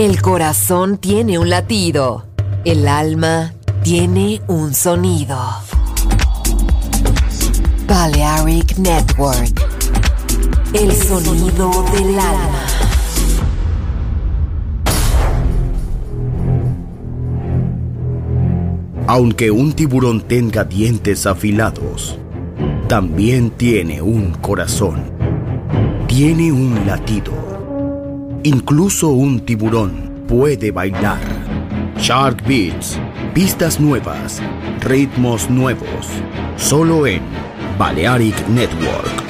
El corazón tiene un latido. El alma tiene un sonido. Balearic Network. El sonido del alma. Aunque un tiburón tenga dientes afilados, también tiene un corazón. Tiene un latido. Incluso un tiburón puede bailar. Shark Beats, pistas nuevas, ritmos nuevos, solo en Balearic Network.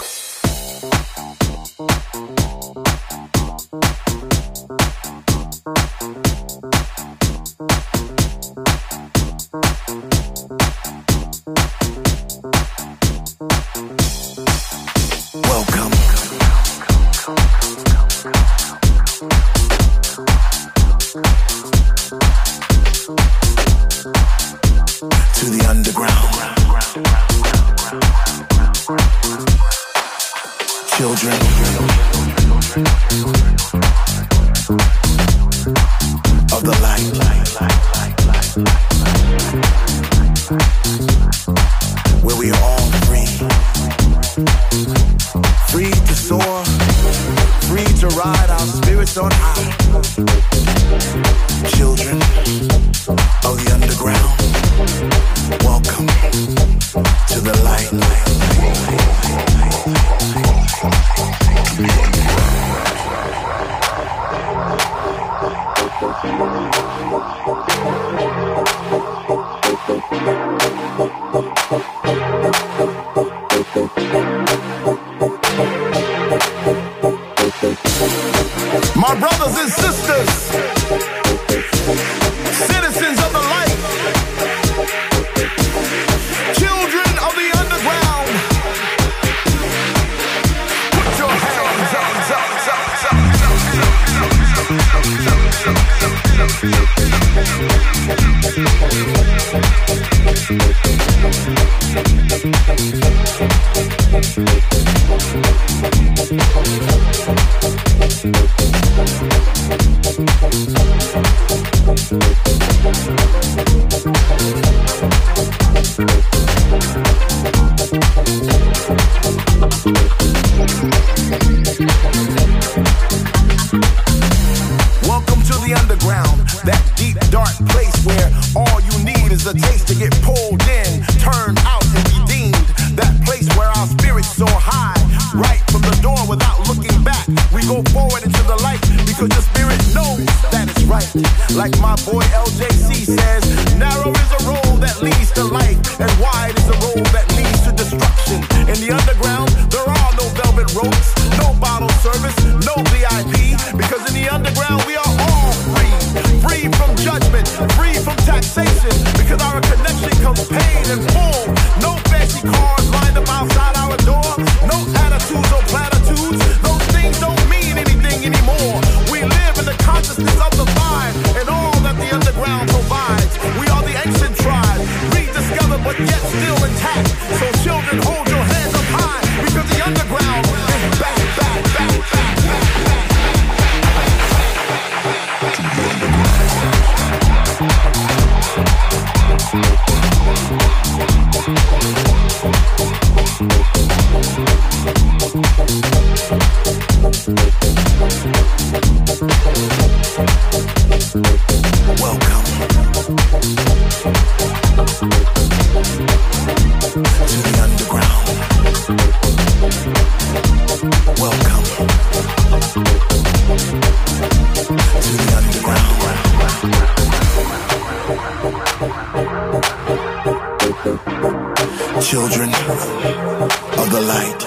Children of the light.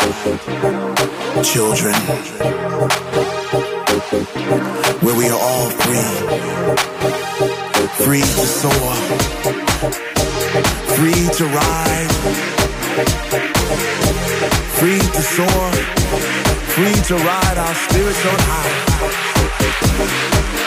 Children. Where we are all free. Free to soar. Free to ride. Free to soar. Free to ride our spirits on high.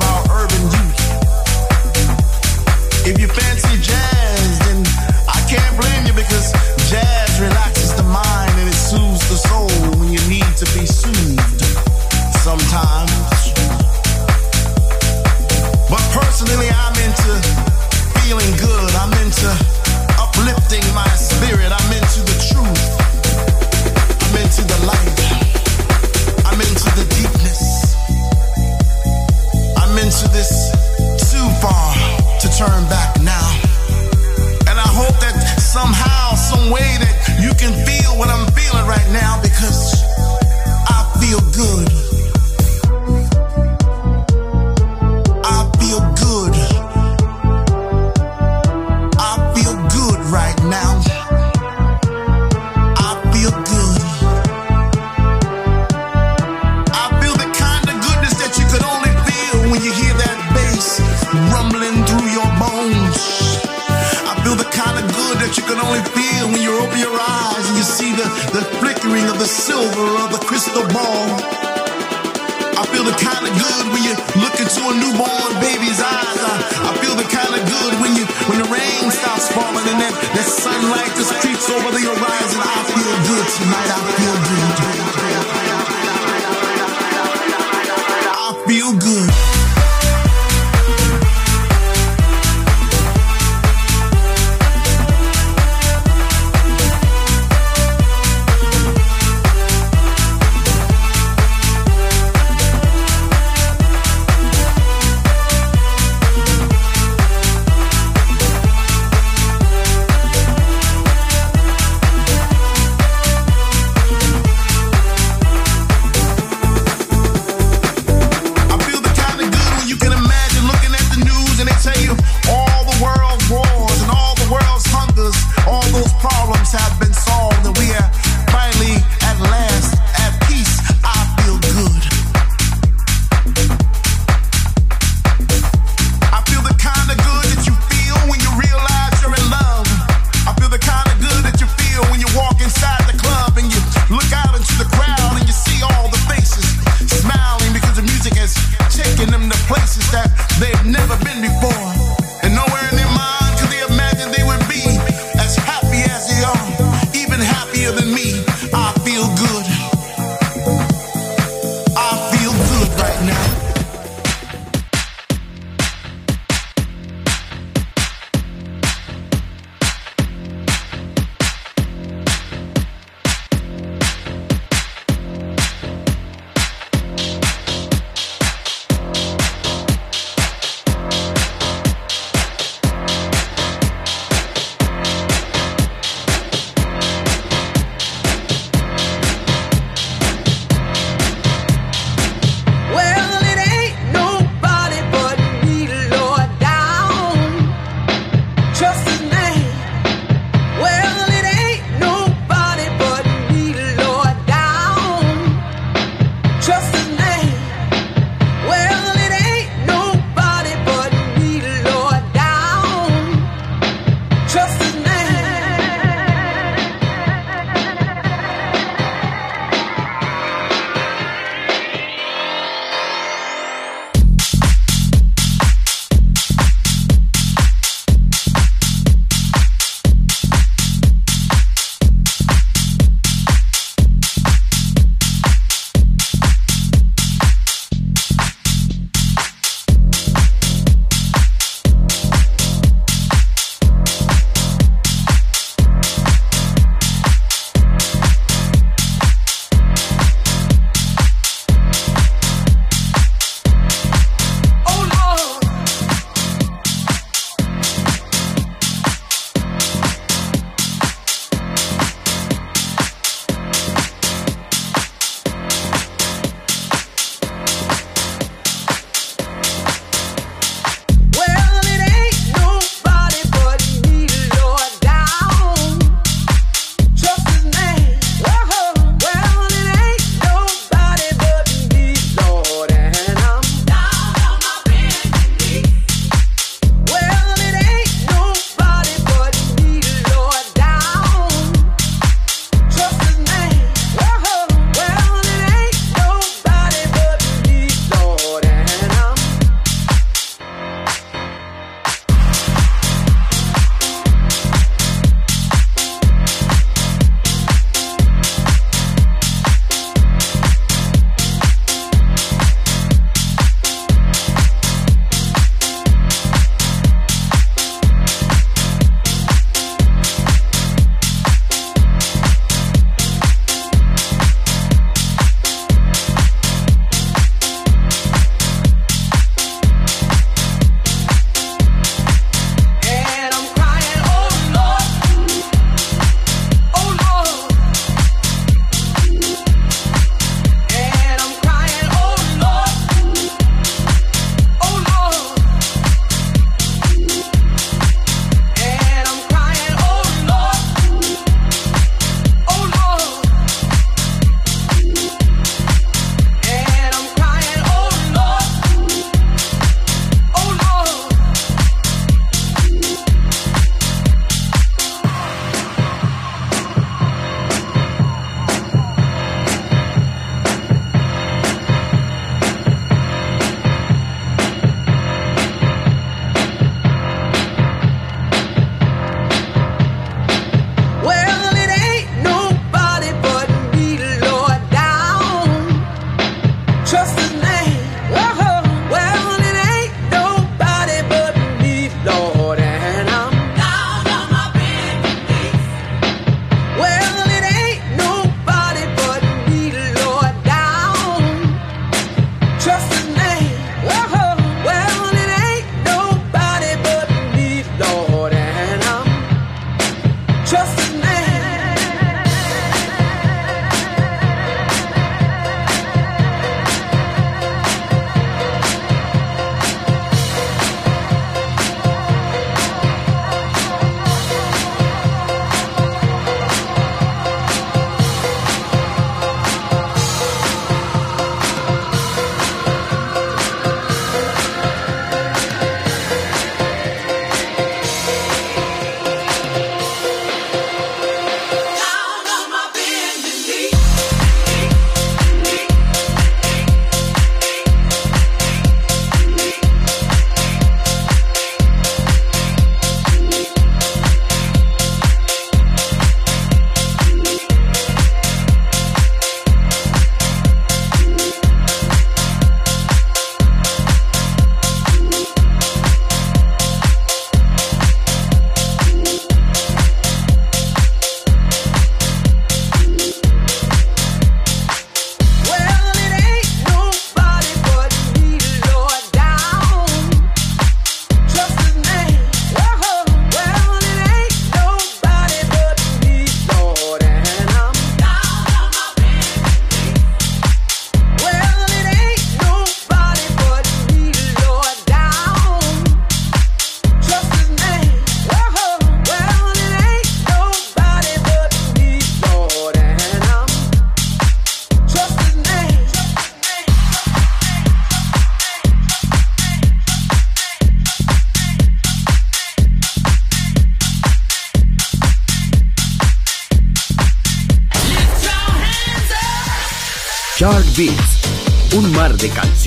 urban youth. If you fancy jazz, then I can't blame you because jazz relaxes the mind and it soothes the soul when you need to be soothed sometimes. But personally, I'm into feeling good. I'm into uplifting my spirit. I'm way that you can feel what I'm feeling right now because I feel good.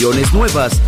canciones nuevas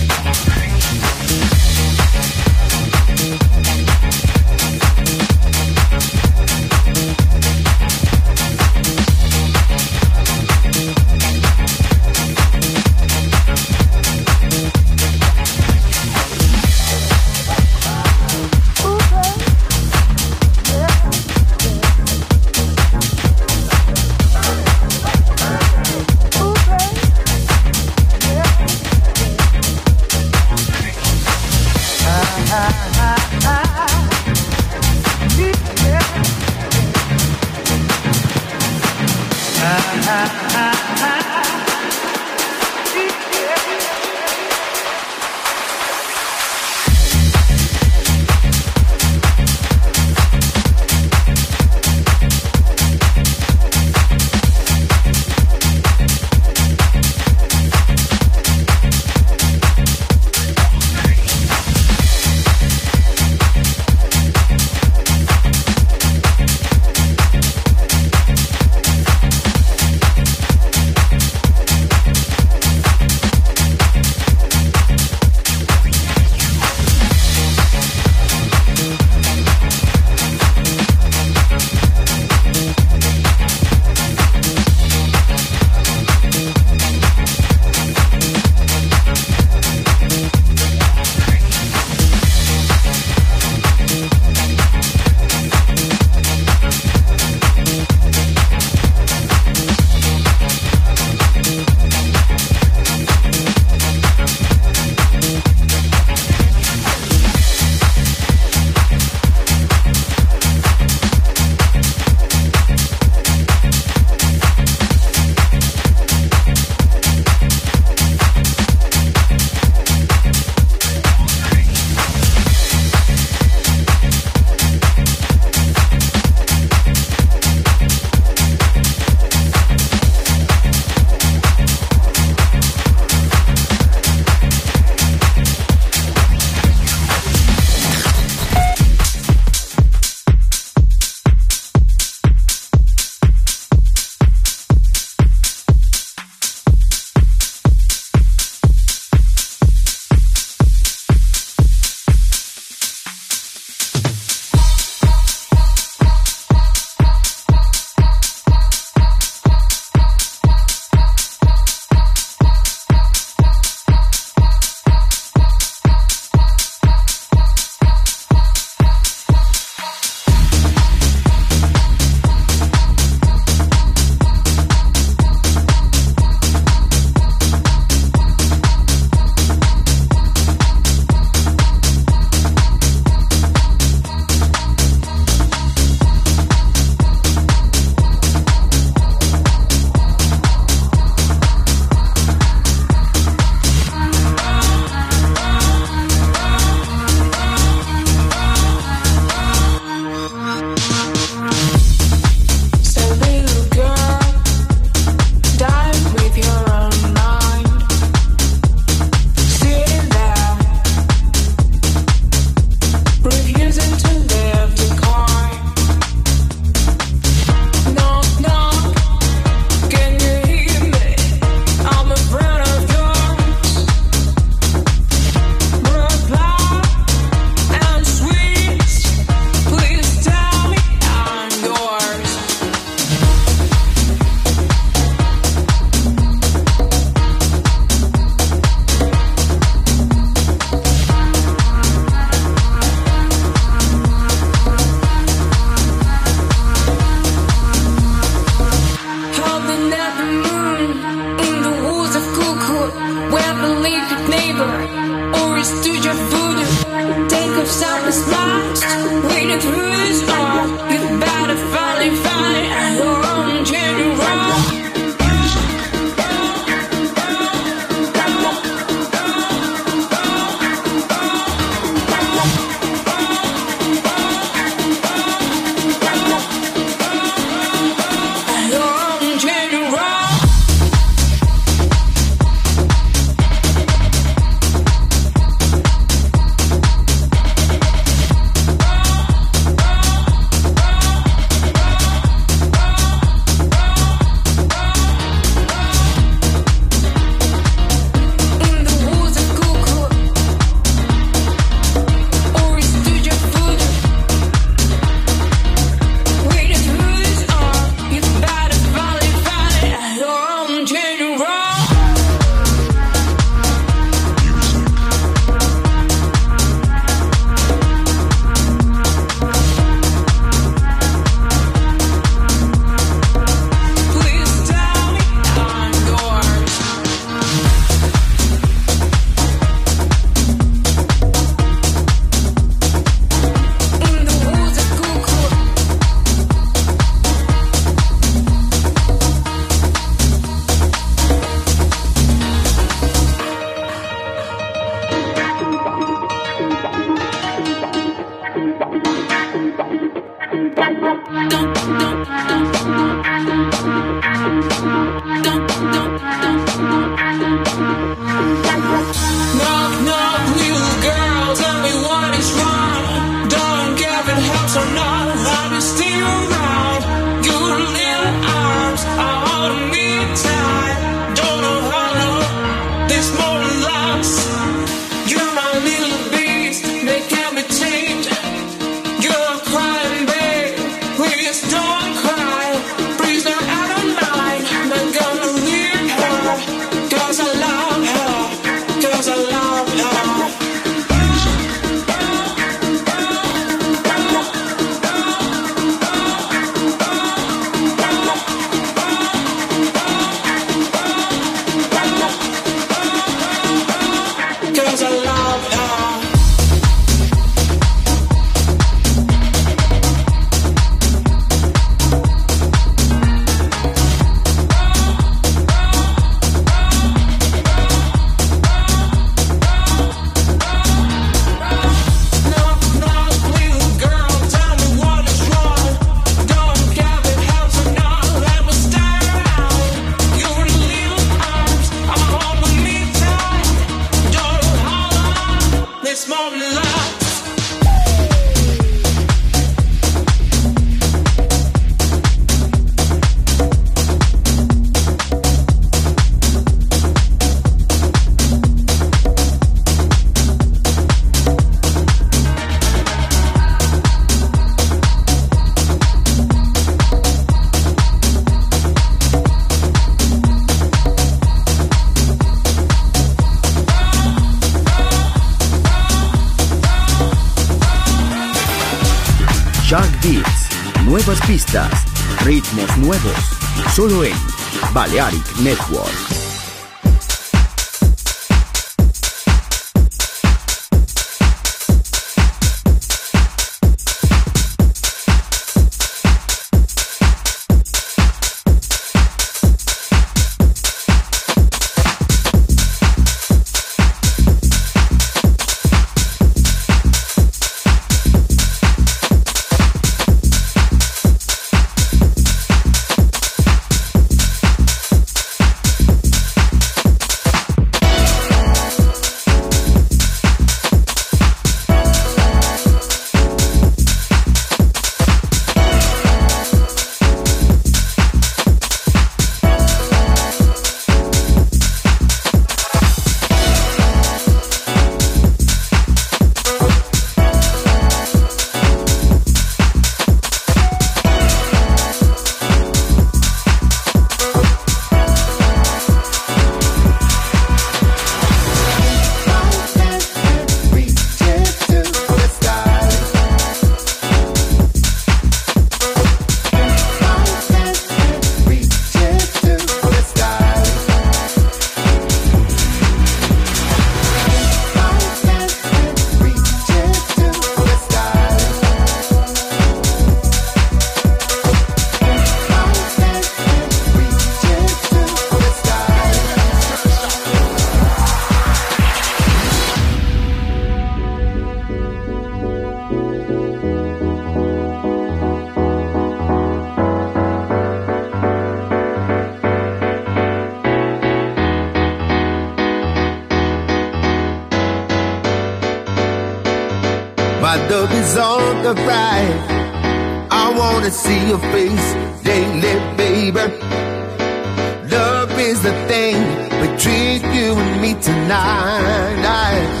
the thing between you and me tonight. Night.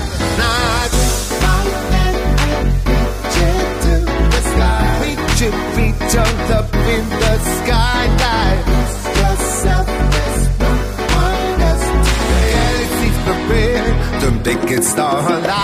To reach up in the skylight. Ask yourself, that's what wonders. The prepared to make it star alive.